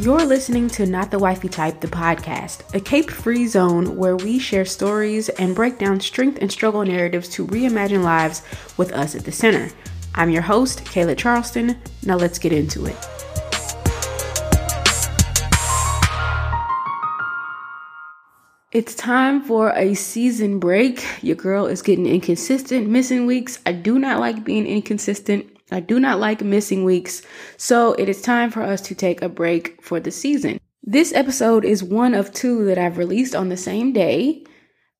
You're listening to Not the Wifey Type, the podcast, a cape free zone where we share stories and break down strength and struggle narratives to reimagine lives with us at the center. I'm your host, Kayla Charleston. Now let's get into it. It's time for a season break. Your girl is getting inconsistent, missing weeks. I do not like being inconsistent. I do not like missing weeks. So it is time for us to take a break for the season. This episode is one of two that I've released on the same day.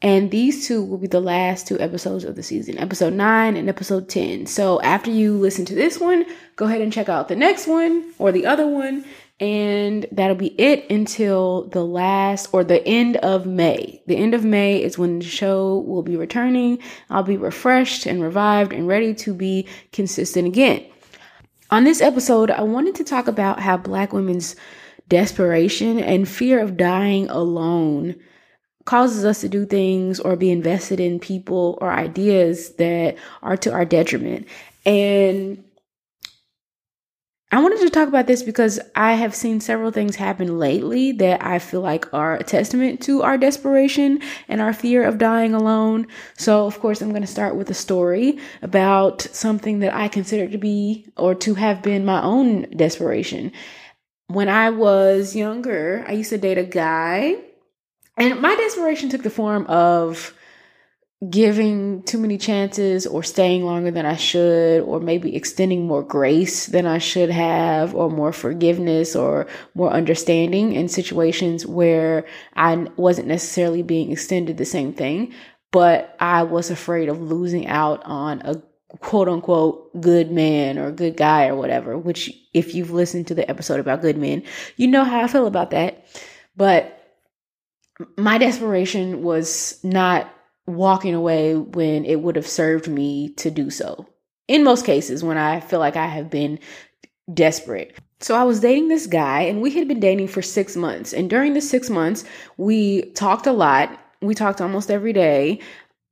And these two will be the last two episodes of the season, episode 9 and episode 10. So after you listen to this one, go ahead and check out the next one or the other one and that'll be it until the last or the end of May. The end of May is when the show will be returning. I'll be refreshed and revived and ready to be consistent again. On this episode, I wanted to talk about how Black women's desperation and fear of dying alone causes us to do things or be invested in people or ideas that are to our detriment. And I wanted to talk about this because I have seen several things happen lately that I feel like are a testament to our desperation and our fear of dying alone. So, of course, I'm going to start with a story about something that I consider to be or to have been my own desperation. When I was younger, I used to date a guy, and my desperation took the form of giving too many chances or staying longer than I should, or maybe extending more grace than I should have, or more forgiveness or more understanding in situations where I wasn't necessarily being extended the same thing, but I was afraid of losing out on a quote unquote good man or good guy or whatever, which if you've listened to the episode about good men, you know how I feel about that. But my desperation was not walking away when it would have served me to do so. In most cases, when I feel like I have been desperate. So I was dating this guy and we had been dating for six months. And during the six months, we talked a lot. We talked almost every day.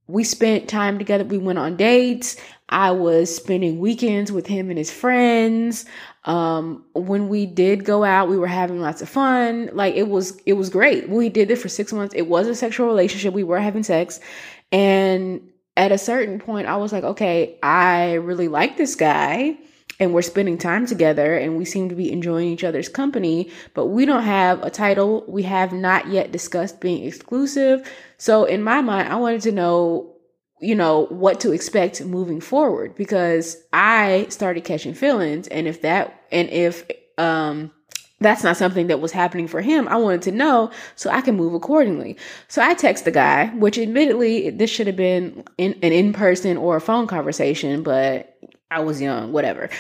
We spent time together. We went on dates. I was spending weekends with him and his friends. Um, when we did go out, we were having lots of fun. Like it was, it was great. We did it for six months. It was a sexual relationship. We were having sex. And at a certain point, I was like, okay, I really like this guy and we're spending time together and we seem to be enjoying each other's company, but we don't have a title. We have not yet discussed being exclusive. So in my mind, I wanted to know you know, what to expect moving forward because I started catching feelings. And if that, and if, um, that's not something that was happening for him. I wanted to know so I can move accordingly. So I text the guy, which admittedly, this should have been in, an in person or a phone conversation, but I was young, whatever.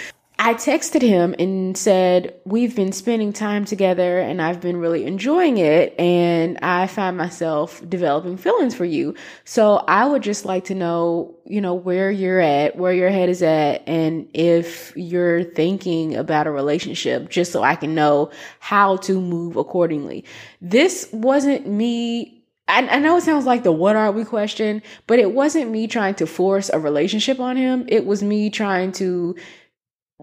I texted him and said, We've been spending time together and I've been really enjoying it. And I find myself developing feelings for you. So I would just like to know, you know, where you're at, where your head is at, and if you're thinking about a relationship, just so I can know how to move accordingly. This wasn't me I, I, know it sounds like the what are we question, but it wasn't me trying to force a relationship on him. It was me trying to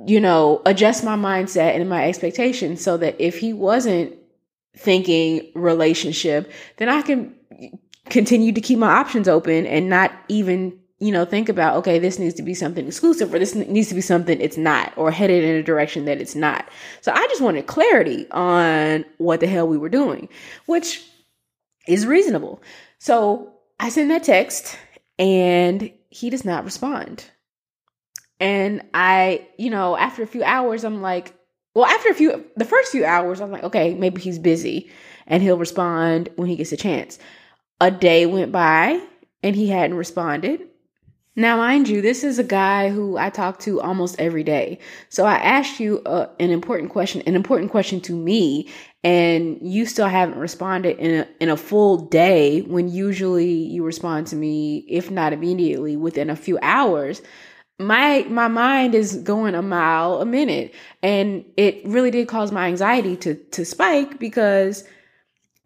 you know, adjust my mindset and my expectations so that if he wasn't thinking relationship, then I can continue to keep my options open and not even, you know, think about, okay, this needs to be something exclusive or this needs to be something it's not or headed in a direction that it's not. So I just wanted clarity on what the hell we were doing, which is reasonable. So I send that text and he does not respond. And I, you know, after a few hours, I'm like, well, after a few, the first few hours, I'm like, okay, maybe he's busy and he'll respond when he gets a chance. A day went by and he hadn't responded. Now, mind you, this is a guy who I talk to almost every day. So I asked you uh, an important question, an important question to me, and you still haven't responded in a, in a full day when usually you respond to me, if not immediately, within a few hours my my mind is going a mile a minute and it really did cause my anxiety to to spike because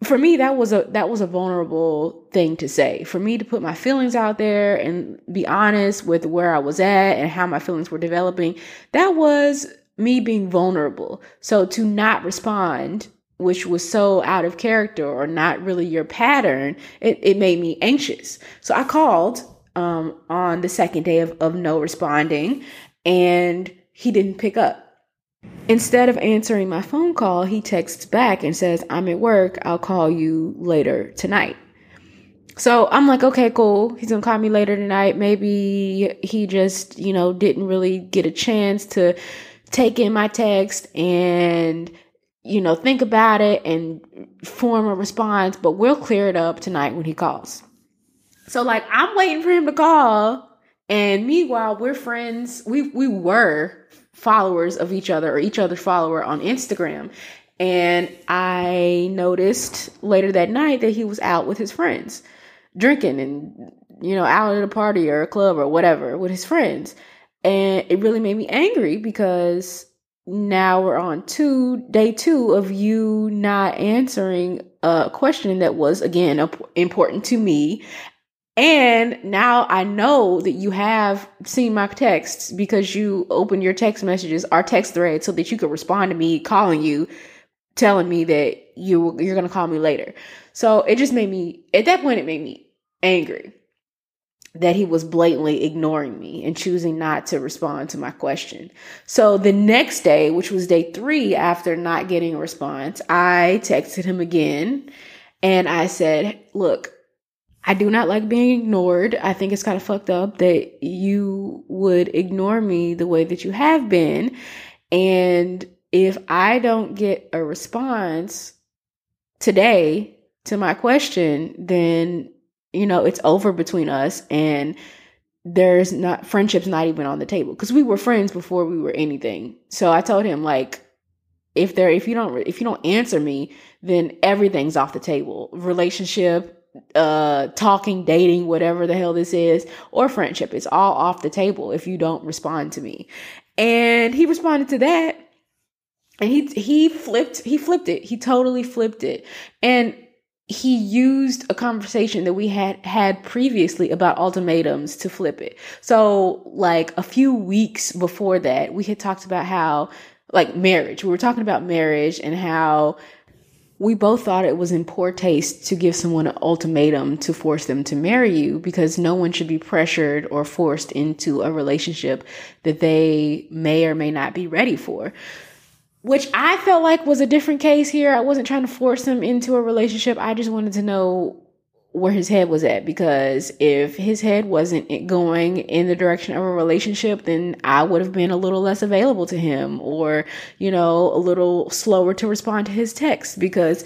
for me that was a that was a vulnerable thing to say for me to put my feelings out there and be honest with where I was at and how my feelings were developing that was me being vulnerable. So to not respond, which was so out of character or not really your pattern, it, it made me anxious. So I called um, on the second day of, of no responding and he didn't pick up. Instead of answering my phone call, he texts back and says, I'm at work. I'll call you later tonight. So I'm like, okay, cool. He's gonna call me later tonight. Maybe he just, you know, didn't really get a chance to take in my text and, you know, think about it and form a response, but we'll clear it up tonight when he calls. So like I'm waiting for him to call. And meanwhile, we're friends. We we were followers of each other or each other's follower on Instagram. And I noticed later that night that he was out with his friends, drinking and, you know, out at a party or a club or whatever with his friends. And it really made me angry because now we're on two day two of you not answering a question that was again important to me and now I know that you have seen my texts because you opened your text messages, our text thread, so that you could respond to me calling you, telling me that you you're gonna call me later. So it just made me at that point it made me angry that he was blatantly ignoring me and choosing not to respond to my question. So the next day, which was day three after not getting a response, I texted him again and I said, Look, I do not like being ignored. I think it's kind of fucked up that you would ignore me the way that you have been. And if I don't get a response today to my question, then, you know, it's over between us and there's not friendship's not even on the table. Because we were friends before we were anything. So I told him like if there if you don't if you don't answer me, then everything's off the table. Relationship, uh talking dating whatever the hell this is or friendship it's all off the table if you don't respond to me. And he responded to that. And he he flipped he flipped it. He totally flipped it. And he used a conversation that we had had previously about ultimatums to flip it so like a few weeks before that we had talked about how like marriage we were talking about marriage and how we both thought it was in poor taste to give someone an ultimatum to force them to marry you because no one should be pressured or forced into a relationship that they may or may not be ready for. Which I felt like was a different case here. I wasn't trying to force him into a relationship. I just wanted to know where his head was at because if his head wasn't going in the direction of a relationship, then I would have been a little less available to him or, you know, a little slower to respond to his texts because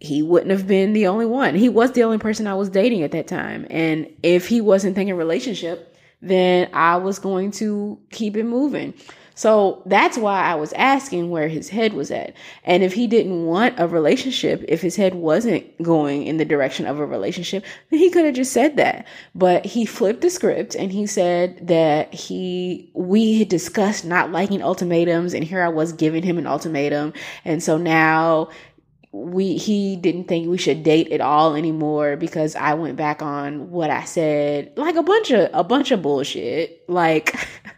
he wouldn't have been the only one. He was the only person I was dating at that time. And if he wasn't thinking relationship, then I was going to keep it moving. So that's why I was asking where his head was at. And if he didn't want a relationship, if his head wasn't going in the direction of a relationship, then he could have just said that. But he flipped the script and he said that he, we had discussed not liking ultimatums and here I was giving him an ultimatum. And so now we he didn't think we should date at all anymore because I went back on what I said like a bunch of a bunch of bullshit like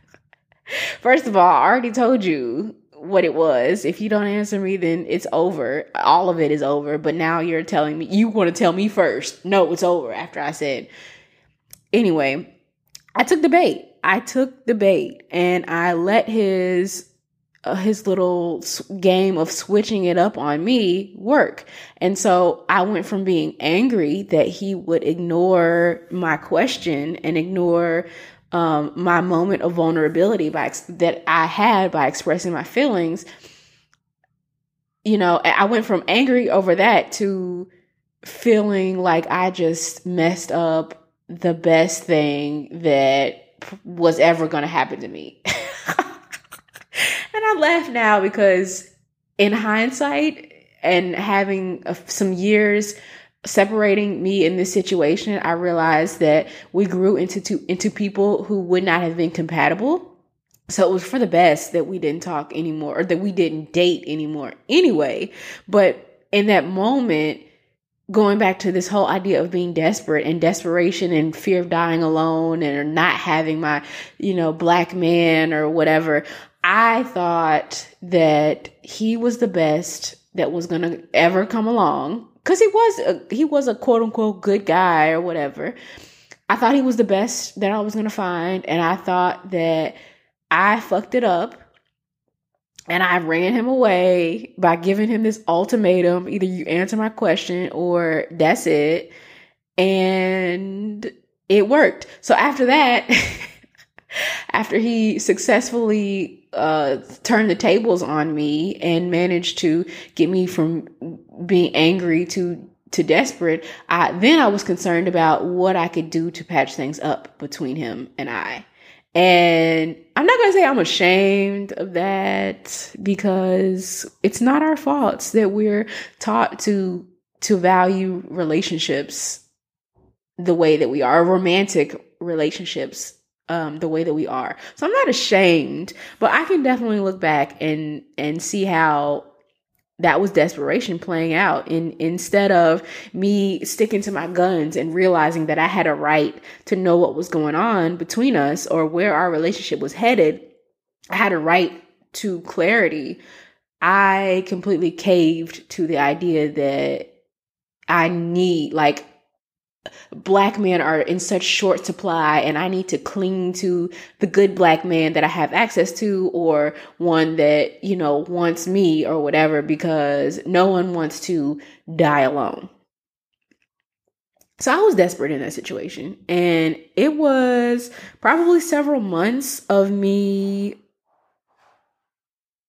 First of all, I already told you what it was. If you don't answer me, then it's over. All of it is over. But now you're telling me, you want to tell me first. No, it's over after I said. Anyway, I took the bait. I took the bait and I let his uh, his little game of switching it up on me work. And so I went from being angry that he would ignore my question and ignore um, my moment of vulnerability by that I had by expressing my feelings, you know, I went from angry over that to feeling like I just messed up the best thing that was ever going to happen to me. and I laugh now because in hindsight and having some years separating me in this situation, I realized that we grew into two, into people who would not have been compatible. So it was for the best that we didn't talk anymore or that we didn't date anymore anyway. But in that moment, going back to this whole idea of being desperate and desperation and fear of dying alone and not having my, you know, black man or whatever, I thought that he was the best that was going to ever come along cuz he was a, he was a quote unquote good guy or whatever. I thought he was the best that I was to find and I thought that I fucked it up and I ran him away by giving him this ultimatum either you answer my question or that's it. And it worked. So after that, after he successfully uh, turned the tables on me and managed to get me from being angry to to desperate, I then I was concerned about what I could do to patch things up between him and I. And I'm not going to say I'm ashamed of that because it's not our faults that we're taught to to value relationships the way that we are, romantic relationships um the way that we are. So I'm not ashamed, but I can definitely look back and and see how that was desperation playing out in instead of me sticking to my guns and realizing that I had a right to know what was going on between us or where our relationship was headed I had a right to clarity I completely caved to the idea that I need like black men are in such short supply and I need to cling to the good black man that I have access to or one that, you know, wants me or whatever because no one wants to die alone. So I was desperate in that situation and it was probably several months of me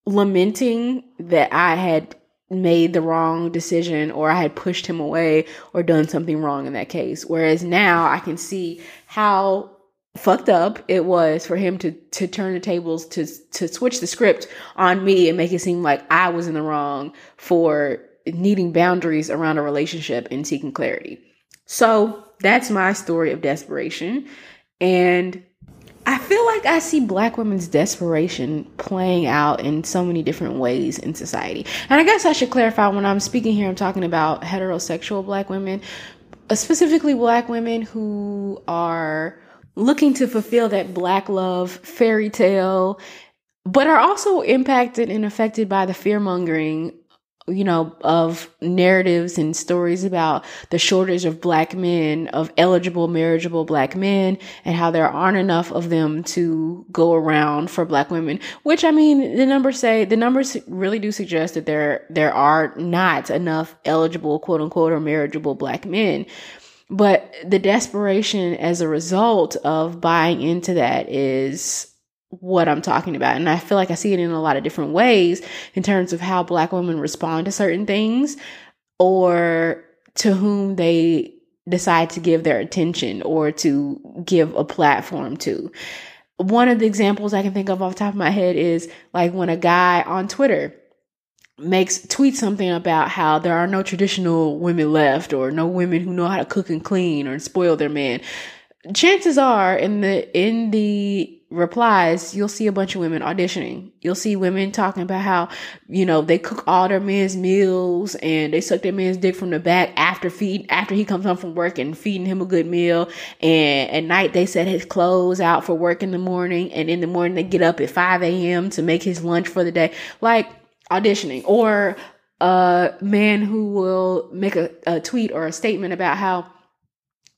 lamenting that I had made the wrong decision or I had pushed him away or done something wrong in that case. Whereas now I can see how fucked up it was for him to to turn the tables to to switch the script on me and make it seem like I was in the wrong for needing boundaries around a relationship and seeking clarity. So, that's my story of desperation and I feel like I see black women's desperation playing out in so many different ways in society. And I guess I should clarify when I'm speaking here, I'm talking about heterosexual black women, uh, specifically black women who are looking to fulfill that black love fairy tale, but are also impacted and affected by the fear mongering you know, of narratives and stories about the shortage of black men, of eligible, marriageable black men, and how there aren't enough of them to go around for black women. Which I mean, the numbers say the numbers really do suggest that there there are not enough eligible, quote unquote, or marriageable black men. But the desperation as a result of buying into that is what I'm talking about. And I feel like I see it in a lot of different ways in terms of how black women respond to certain things or to whom they decide to give their attention or to give a platform to. One of the examples I can think of off the top of my head is like when a guy on Twitter makes tweet something about how there are no traditional women left or no women who know how to cook and clean or spoil their man chances are in the in the replies, you'll see a bunch of women auditioning. You'll see women talking about how, you know, they cook all their men's meals and they suck their man's dick from the back after feed after he comes home from work and feeding him a good meal. And at night they set his clothes out for work in the morning and in the morning they get up at 5 a.m. to make his lunch for the day. Like auditioning. Or a man who will make a, a tweet or a statement about how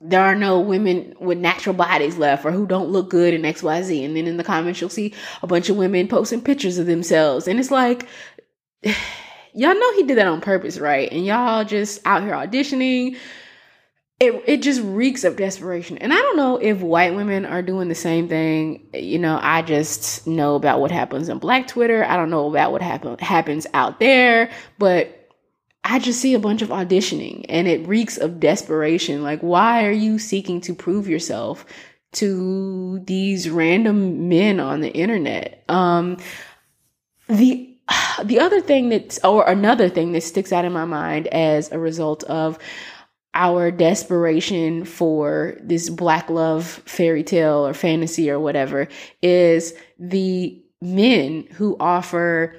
there are no women with natural bodies left or who don't look good in XYZ. And then in the comments, you'll see a bunch of women posting pictures of themselves. And it's like, y'all know he did that on purpose, right? And y'all just out here auditioning. It, it just reeks of desperation. And I don't know if white women are doing the same thing. You know, I just know about what happens on black Twitter. I don't know about what happen, happens out there, but I just see a bunch of auditioning and it reeks of desperation. Like, why are you seeking to prove yourself to these random men on the internet? Um, the the other thing that, or another thing that sticks out in my mind as a result of our desperation for this black love fairy tale or fantasy or whatever is the men who offer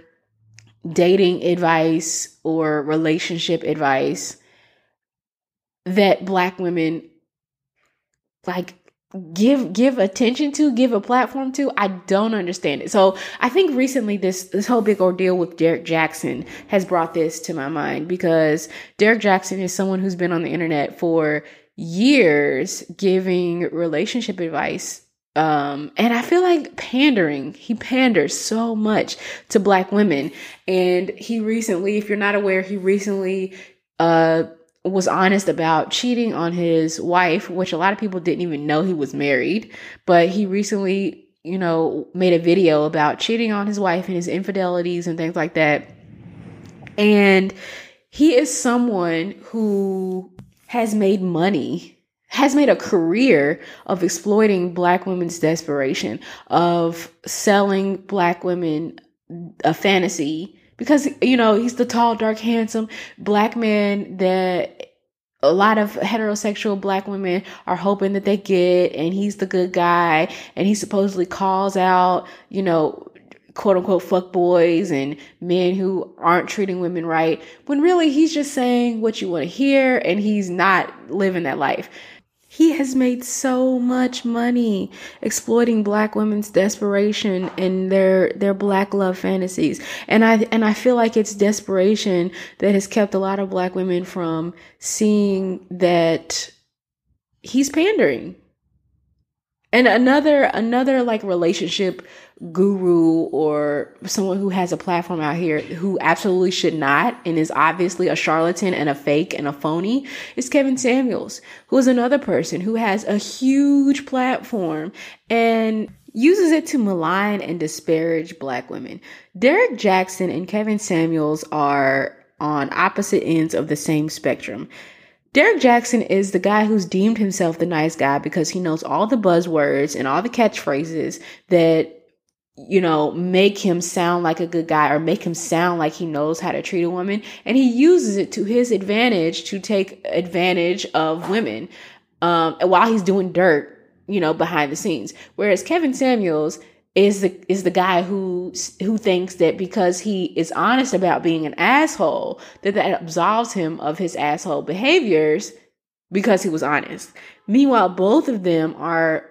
dating advice or relationship advice that black women like give give attention to give a platform to i don't understand it. So i think recently this this whole big ordeal with derrick jackson has brought this to my mind because derrick jackson is someone who's been on the internet for years giving relationship advice um and i feel like pandering he panders so much to black women and he recently if you're not aware he recently uh was honest about cheating on his wife, which a lot of people didn't even know he was married. But he recently, you know, made a video about cheating on his wife and his infidelities and things like that. And he is someone who has made money, has made a career of exploiting black women's desperation, of selling black women a fantasy. Because you know he's the tall dark handsome black man that a lot of heterosexual black women are hoping that they get and he's the good guy and he supposedly calls out you know quote unquote fuck boys and men who aren't treating women right when really he's just saying what you want to hear and he's not living that life he has made so much money exploiting black women's desperation and their their black love fantasies. And I and I feel like it's desperation that has kept a lot of black women from seeing that he's pandering. And another another like relationship guru or someone who has a platform out here who absolutely should not and is obviously a charlatan and a fake and a phony is Kevin Samuels, who is another person who has a huge platform and uses it to malign and disparage black women. Derrick Jackson and Kevin Samuels are on opposite ends of the same spectrum. Derrick Jackson is the guy who's deemed himself the nice guy because he knows all the buzzwords and all the catchphrases that you know, make him sound like a good guy or make him sound like he knows how to treat a woman. And he uses it to his advantage to take advantage of women um, while he's doing dirt, you know, behind the scenes. Whereas Kevin Samuels is the is the guy who who thinks that because he is honest about being an asshole that that absolves him of his asshole behaviors because he was honest. Meanwhile, both of them are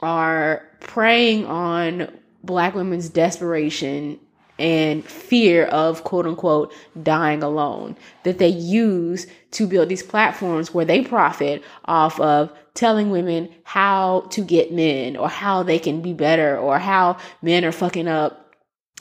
are preying on black women's desperation and fear of quote unquote dying alone. That they use to build these platforms where they profit off of telling women how to get men or how they can be better or how men are fucking up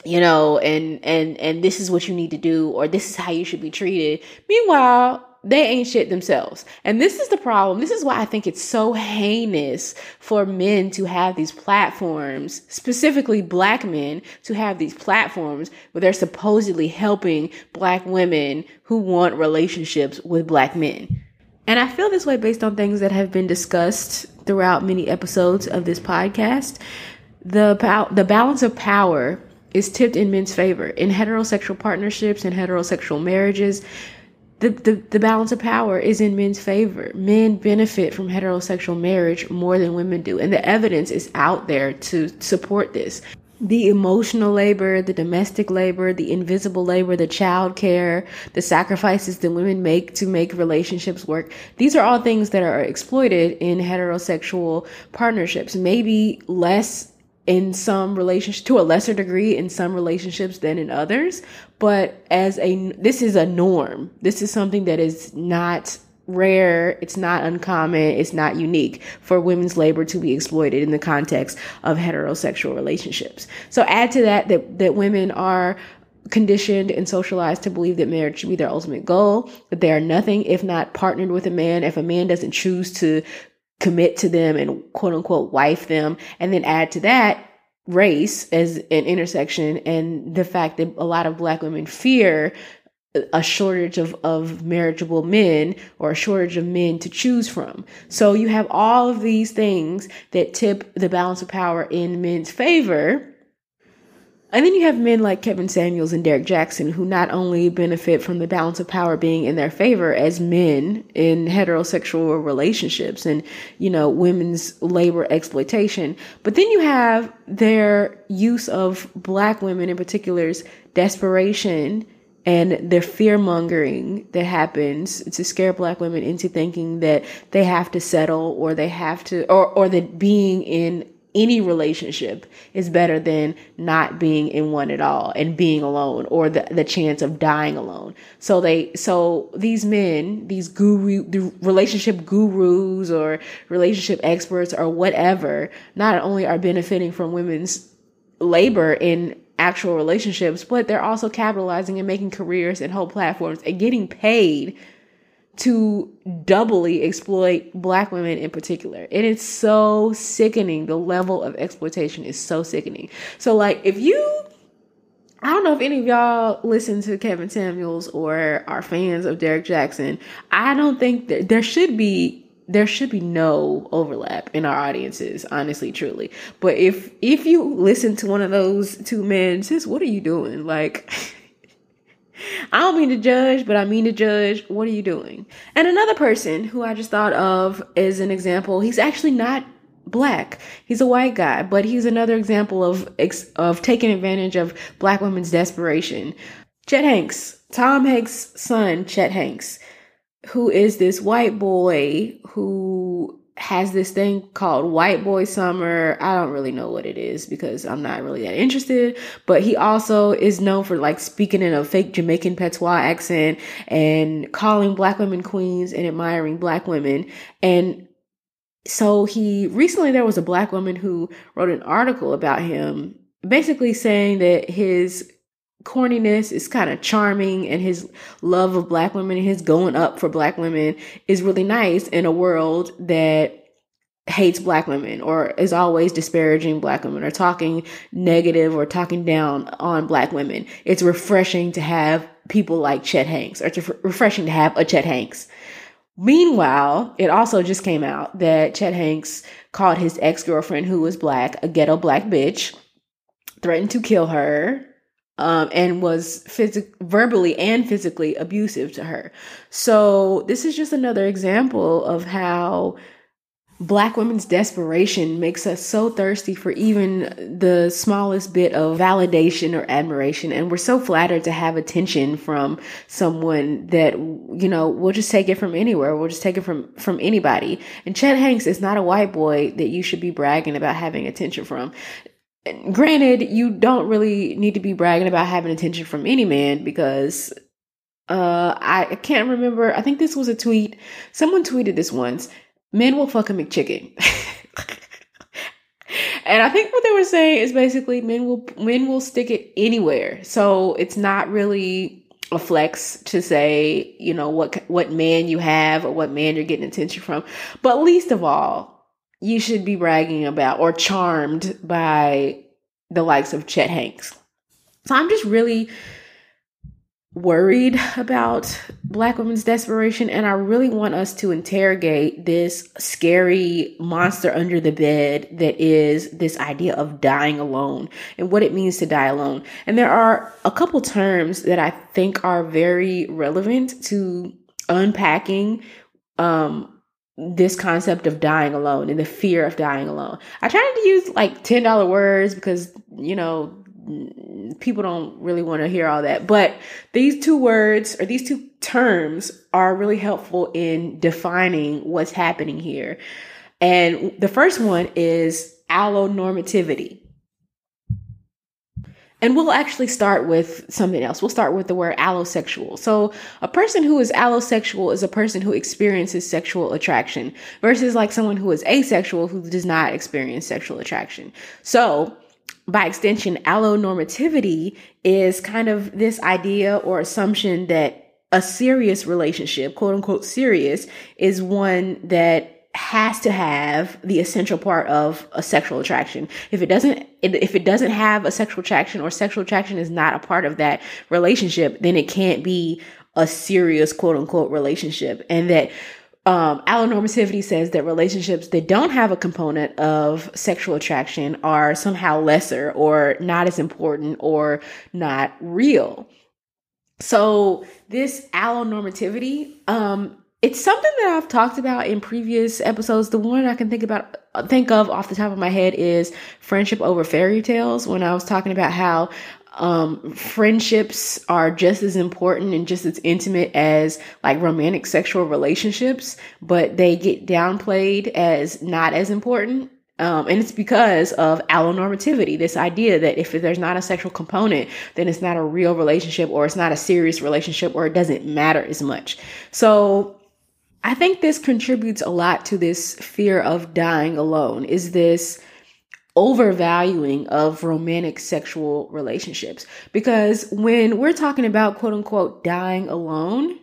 you know and and and this is what you need to do or this is how you should be treated. Meanwhile they ain't shit themselves. And this is the problem. This is why I think it's so heinous for men to have these platforms, specifically black men to have these platforms where they're supposedly helping black women who want relationships with black men. And I feel this way based on things that have been discussed throughout many episodes of this podcast. The pow- the balance of power is tipped in men's favor in heterosexual partnerships and heterosexual marriages the, the, the balance of power is in men's favor. Men benefit from heterosexual marriage more than women do. And the evidence is out there to support this. The emotional labor, the domestic labor, the invisible labor, the child care, the sacrifices that women make to make relationships work. These are all things that are exploited in heterosexual partnerships. Maybe less in some relationships to a lesser degree in some relationships than in others. But as a this is a norm. This is something that is not rare. It's not uncommon. It's not unique for women's labor to be exploited in the context of heterosexual relationships. So add to that that, that women are conditioned and socialized to believe that marriage should be their ultimate goal that they are nothing if not partnered with a man. If a man doesn't choose to commit to them and quote unquote wife them. And then add to that race as an intersection and the fact that a lot of black women fear a shortage of, of marriageable men or a shortage of men to choose from. So you have all of these things that tip the balance of power in men's favor and then you have men like Kevin Samuels and Derrick Jackson who not only benefit from the balance of power being in their favor as men in heterosexual relationships and, you know, women's labor exploitation, but then you have their use of black women in particular's desperation and their fear mongering that happens to scare black women into thinking that they have to settle or they have to or or that being in any relationship is better than not being in one at all and being alone or the, the chance of dying alone. So they, so these men, these guru, the relationship gurus or relationship experts or whatever, not only are benefiting from women's labor in actual relationships, but they're also capitalizing and making careers and whole platforms and getting paid to doubly exploit black women in particular. And It is so sickening. The level of exploitation is so sickening. So, like, if you, I don't know if any of y'all listen to Kevin Samuels or are fans of Derrick Jackson. I don't think that there should be there should be no overlap in our audiences honestly truly but if if you listen to one of those two men sis what are you doing like I don't mean to judge, but I mean to judge. What are you doing? And another person who I just thought of as an example, he's actually not black. He's a white guy, but he's another example of of taking advantage of black women's desperation. Chet Hanks, Tom Hanks' son, Chet Hanks, who is this white boy who has this thing called White Boy Summer. I don't really know what it is because I'm not really that interested. But he also is known for like speaking in a fake Jamaican patois accent and calling black women queens and admiring black women. And so he recently there was a black woman who wrote an article about him basically saying that his corniness is kind of charming and his love of black women and his going up for black women is really nice in a world that hates black women or is always disparaging black women or talking negative or talking down on black women. It's refreshing to have people like Chet Hanks or it's refreshing to have a Chet Hanks. Meanwhile, it also just came out that Chet Hanks called his ex-girlfriend who was black a ghetto black bitch, threatened to kill her, um, and was physic- verbally and physically abusive to her. So this is just another example of how Black women's desperation makes us so thirsty for even the smallest bit of validation or admiration. And we're so flattered to have attention from someone that, you know, we'll just take it from anywhere. We'll just take it from, from anybody. And Chet Hanks is not a white boy that you should be bragging about having attention from granted, you don't really need to be bragging about having attention from any man because uh I can't remember. I think this was a tweet. Someone tweeted this once. Men will fuck a McChicken. and I think what they were saying is basically men will men will stick it anywhere. So it's not really a flex to say, you know, what what man you have or what man you're getting attention from. But least of all, you should be bragging about or charmed by the likes of Chet Hanks. So I'm just really worried about black women's desperation and I really want us to interrogate this scary monster under the bed that is this idea of dying alone and what it means to die alone. And there are a couple terms that I think are very relevant to unpacking um this concept of dying alone and the fear of dying alone. I tried to use like $10 words because, you know, people don't really want to hear all that. But these two words or these two terms are really helpful in defining what's happening here. And the first one is allonormativity. And we'll actually start with something else. We'll start with the word allosexual. So a person who is allosexual is a person who experiences sexual attraction versus like someone who is asexual who does not experience sexual attraction. So by extension, allonormativity is kind of this idea or assumption that a serious relationship, quote unquote serious, is one that has to have the essential part of a sexual attraction. If it doesn't, if it doesn't have a sexual attraction or sexual attraction is not a part of that relationship, then it can't be a serious quote unquote relationship. And that um, allonormativity says that relationships that don't have a component of sexual attraction are somehow lesser or not as important or not real. So this allonormativity, um, it's something that I've talked about in previous episodes. The one I can think about, think of off the top of my head is friendship over fairy tales. When I was talking about how um, friendships are just as important and just as intimate as like romantic sexual relationships, but they get downplayed as not as important. Um, and it's because of allonormativity, this idea that if there's not a sexual component, then it's not a real relationship or it's not a serious relationship or it doesn't matter as much. So I think this contributes a lot to this fear of dying alone, is this overvaluing of romantic sexual relationships. Because when we're talking about quote unquote dying alone,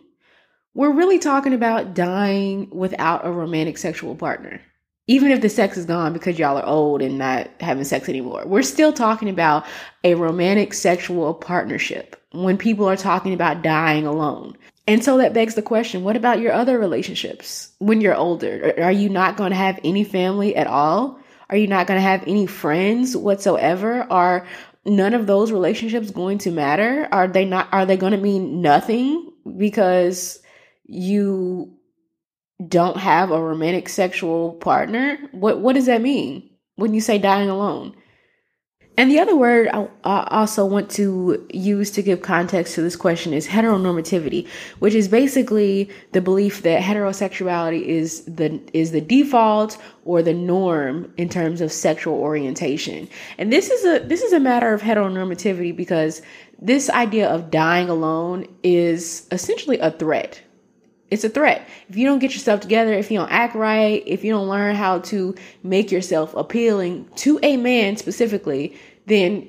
we're really talking about dying without a romantic sexual partner. Even if the sex is gone because y'all are old and not having sex anymore, we're still talking about a romantic sexual partnership when people are talking about dying alone. And so that begs the question what about your other relationships when you're older? Are you not going to have any family at all? Are you not going to have any friends whatsoever? Are none of those relationships going to matter? Are they not are they going to mean nothing because you don't have a romantic sexual partner? What what does that mean when you say dying alone? And the other word I, also want to use to give context to this question is heteronormativity, which is basically the belief that heterosexuality is the is the default or the norm in terms of sexual orientation. And this is a this is a matter of heteronormativity because this idea of dying alone is essentially a threat. It's a threat. If you don't get yourself together, if you don't act right, if you don't learn how to make yourself appealing to a man specifically, then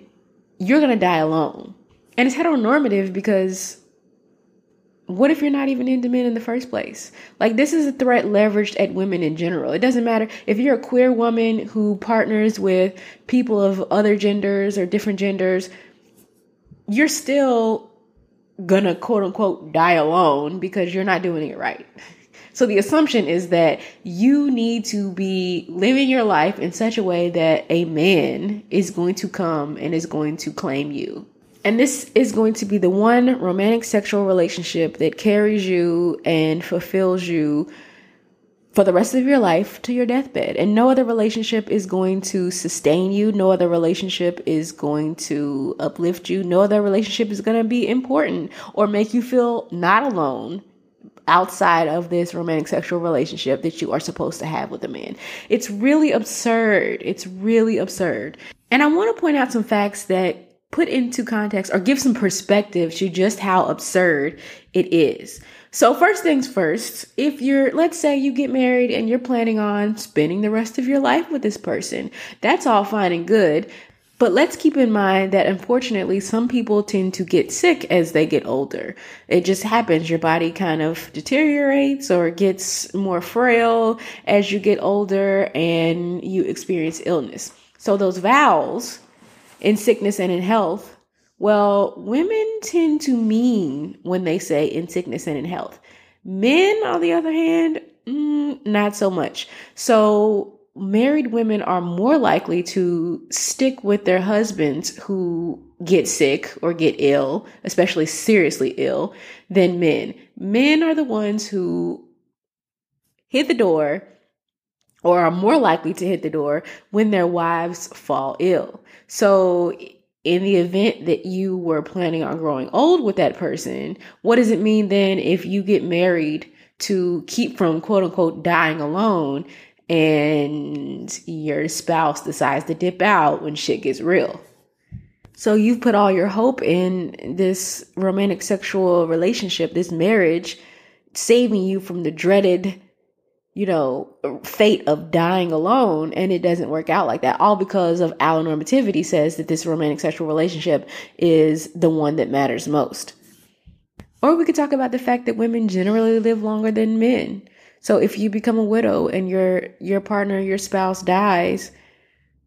you're going to die alone. And it's heteronormative because what if you're not even into men in the first place? Like, this is a threat leveraged at women in general. It doesn't matter if you're a queer woman who partners with people of other genders or different genders, you're still gonna quote unquote die alone because you're not doing it right. So the assumption is that you need to be living your life in such a way that a man is going to come and is going to claim you. And this is going to be the one romantic sexual relationship that carries you and fulfills you for the rest of your life to your deathbed. And no other relationship is going to sustain you. No other relationship is going to uplift you. No other relationship is going to be important or make you feel not alone outside of this romantic sexual relationship that you are supposed to have with a man. It's really absurd. It's really absurd. And I want to point out some facts that put into context or give some perspective to just how absurd it is. So, first things first, if you're, let's say you get married and you're planning on spending the rest of your life with this person, that's all fine and good. But let's keep in mind that unfortunately, some people tend to get sick as they get older. It just happens. Your body kind of deteriorates or gets more frail as you get older and you experience illness. So, those vows in sickness and in health well, women tend to mean when they say in sickness and in health. Men, on the other hand, mm, not so much. So, married women are more likely to stick with their husbands who get sick or get ill, especially seriously ill, than men. Men are the ones who hit the door or are more likely to hit the door when their wives fall ill. So in the event that you were planning on growing old with that person, what does it mean then if you get married to keep from quote unquote dying alone and your spouse decides to dip out when shit gets real? So you've put all your hope in this romantic sexual relationship, this marriage, saving you from the dreaded you know, fate of dying alone and it doesn't work out like that. All because of allonormativity says that this romantic sexual relationship is the one that matters most. Or we could talk about the fact that women generally live longer than men. So if you become a widow and your your partner, your spouse dies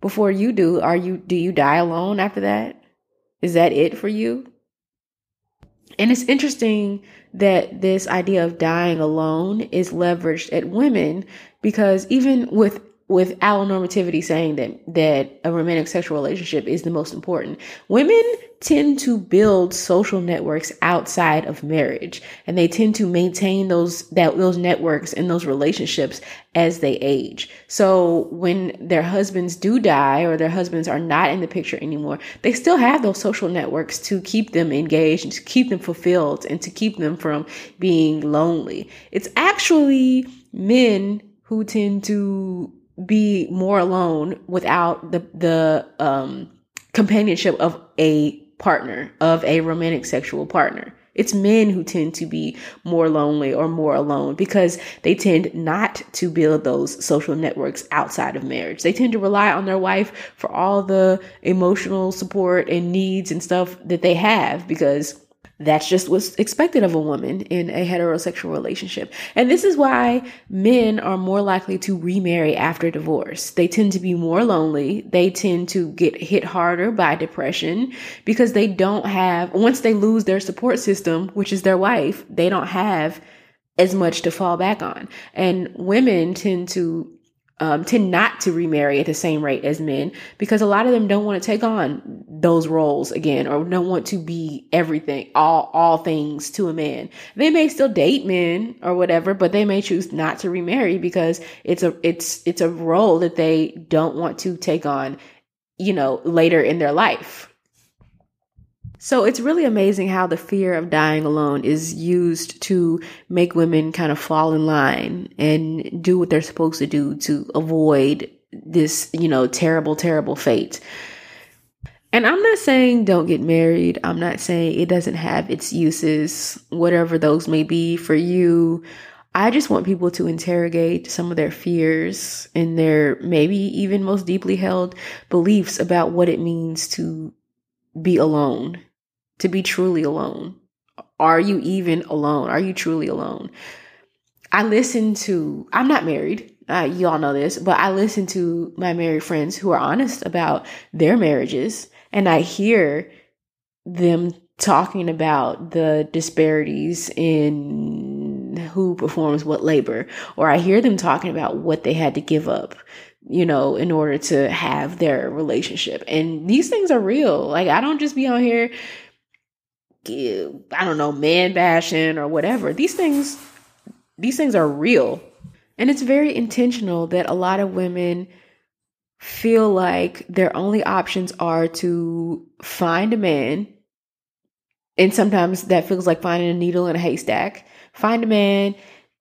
before you do, are you do you die alone after that? Is that it for you? And it's interesting that this idea of dying alone is leveraged at women because even with with allonormativity saying that that a romantic sexual relationship is the most important. Women tend to build social networks outside of marriage and they tend to maintain those that those networks and those relationships as they age. So when their husbands do die or their husbands are not in the picture anymore, they still have those social networks to keep them engaged and to keep them fulfilled and to keep them from being lonely. It's actually men who tend to be more alone without the the um, companionship of a partner, of a romantic sexual partner. It's men who tend to be more lonely or more alone because they tend not to build those social networks outside of marriage. They tend to rely on their wife for all the emotional support and needs and stuff that they have because that's just what's expected of a woman in a heterosexual relationship. And this is why men are more likely to remarry after divorce. They tend to be more lonely. They tend to get hit harder by depression because they don't have, once they lose their support system, which is their wife, they don't have as much to fall back on. And women tend to um, tend not to remarry at the same rate as men because a lot of them don't want to take on those roles again or don't want to be everything, all, all things to a man. They may still date men or whatever, but they may choose not to remarry because it's a, it's, it's a role that they don't want to take on, you know, later in their life. So it's really amazing how the fear of dying alone is used to make women kind of fall in line and do what they're supposed to do to avoid this, you know, terrible, terrible fate. And I'm not saying don't get married. I'm not saying it doesn't have its uses, whatever those may be for you. I just want people to interrogate some of their fears and their maybe even most deeply held beliefs about what it means to be alone to be truly alone? Are you even alone? Are you truly alone? I listen to, I'm not married. Uh, you all know this, but I listen to my married friends who are honest about their marriages and I hear them talking about the disparities in who performs what labor, or I hear them talking about what they had to give up, you know, in order to have their relationship. And these things are real. Like, I don't just be on here I don't know, man bashing or whatever. These things, these things are real. And it's very intentional that a lot of women feel like their only options are to find a man. And sometimes that feels like finding a needle in a haystack. Find a man,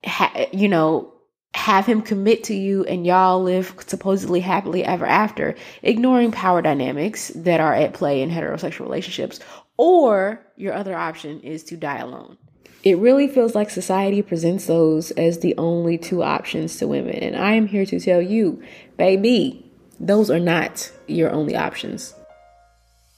ha- you know, have him commit to you and y'all live supposedly happily ever after, ignoring power dynamics that are at play in heterosexual relationships, or your other option is to die alone. It really feels like society presents those as the only two options to women. And I am here to tell you, baby, those are not your only options.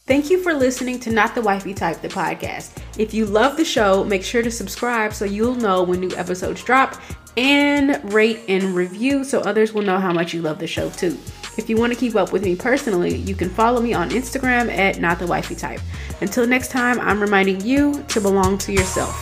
Thank you for listening to Not the Wifey Type, the podcast. If you love the show, make sure to subscribe so you'll know when new episodes drop and rate and review so others will know how much you love the show too. If you want to keep up with me personally, you can follow me on Instagram at Not the Wifey Type. Until next time, I'm reminding you to belong to yourself.